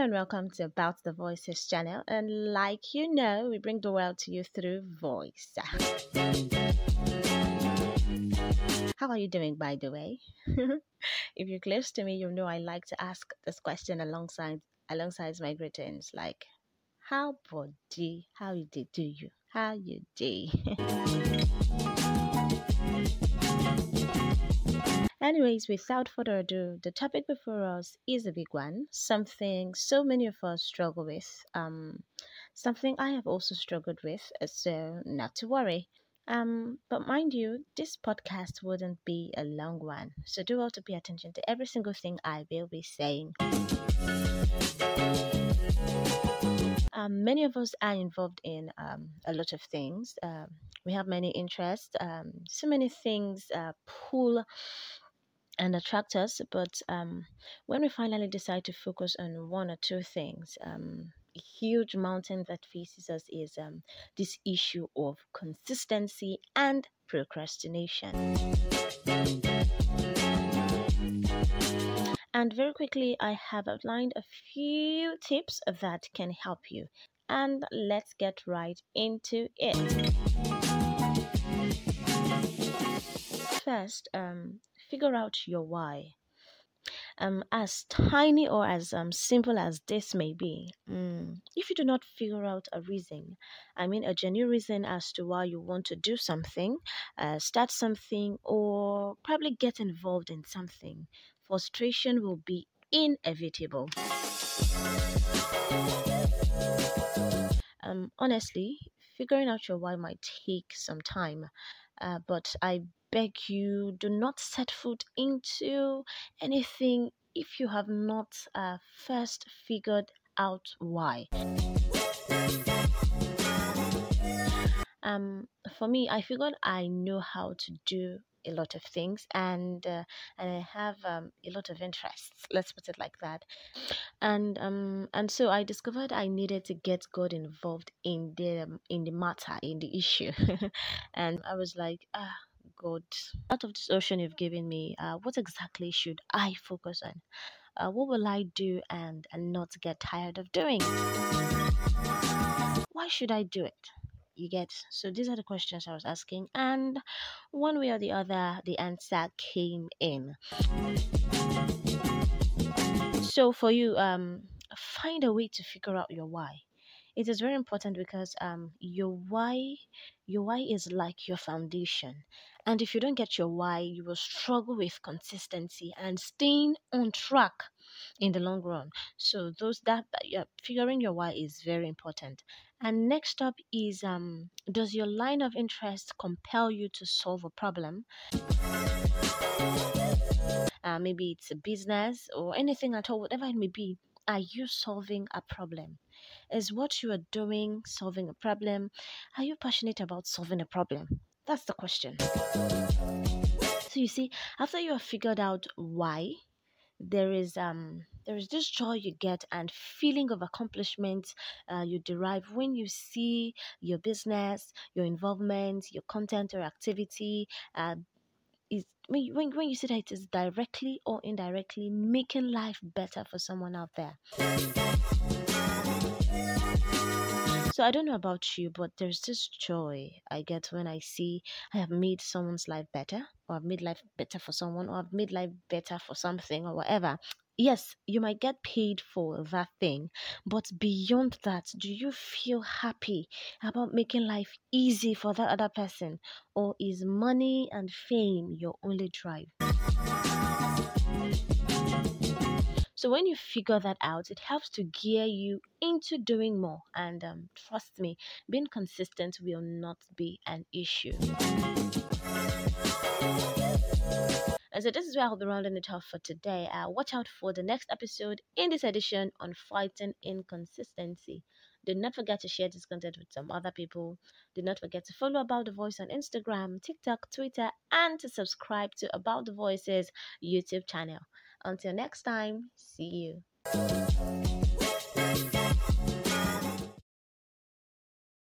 Hello and welcome to About the Voices channel. And like you know, we bring the world to you through voice. How are you doing, by the way? if you're close to me, you know I like to ask this question alongside alongside my greetings, like how body, how you did do you, how you do. Anyways, without further ado, the topic before us is a big one, something so many of us struggle with, um, something I have also struggled with, so not to worry. Um, but mind you, this podcast wouldn't be a long one, so do to pay attention to every single thing I will be saying. Um, many of us are involved in um, a lot of things. Um, we have many interests. Um, so many things uh, pull and attract us. But um, when we finally decide to focus on one or two things, um, a huge mountain that faces us is um, this issue of consistency and procrastination. And very quickly, I have outlined a few tips that can help you. And let's get right into it. First, um, figure out your why. Um, as tiny or as um, simple as this may be, mm, if you do not figure out a reason, I mean a genuine reason as to why you want to do something, uh, start something, or probably get involved in something, frustration will be inevitable. Um, honestly, figuring out your why might take some time, uh, but I beg you, do not set foot into anything if you have not uh, first figured out why. Um, for me, I figured I know how to do a lot of things and uh, and I have um, a lot of interests let's put it like that and um and so I discovered I needed to get God involved in the in the matter in the issue and I was like ah God, out of this ocean you've given me, uh, what exactly should I focus on? Uh, what will I do and, and not get tired of doing? Why should I do it? You get so these are the questions I was asking, and one way or the other, the answer came in. So for you, um, find a way to figure out your why it is very important because um your why your why is like your foundation. And if you don't get your why you will struggle with consistency and staying on track in the long run. So those that, yeah, figuring your why is very important. And next up is um does your line of interest compel you to solve a problem? Uh, maybe it's a business or anything at all whatever it may be are you solving a problem is what you are doing solving a problem? Are you passionate about solving a problem? That's the question. So you see, after you have figured out why, there is um there is this joy you get and feeling of accomplishment uh, you derive when you see your business, your involvement, your content or activity uh, is when when, when you see that it is directly or indirectly making life better for someone out there. So I don't know about you, but there's this joy I get when I see I have made someone's life better, or I've made life better for someone, or I've made life better for something, or whatever. Yes, you might get paid for that thing, but beyond that, do you feel happy about making life easy for that other person, or is money and fame your only drive? So when you figure that out, it helps to gear you into doing more. And um, trust me, being consistent will not be an issue. And so this is where I'll be rounding it off for today. Uh, watch out for the next episode in this edition on fighting inconsistency. Do not forget to share this content with some other people. Do not forget to follow About the Voice on Instagram, TikTok, Twitter, and to subscribe to About the Voices YouTube channel. Until next time, see you.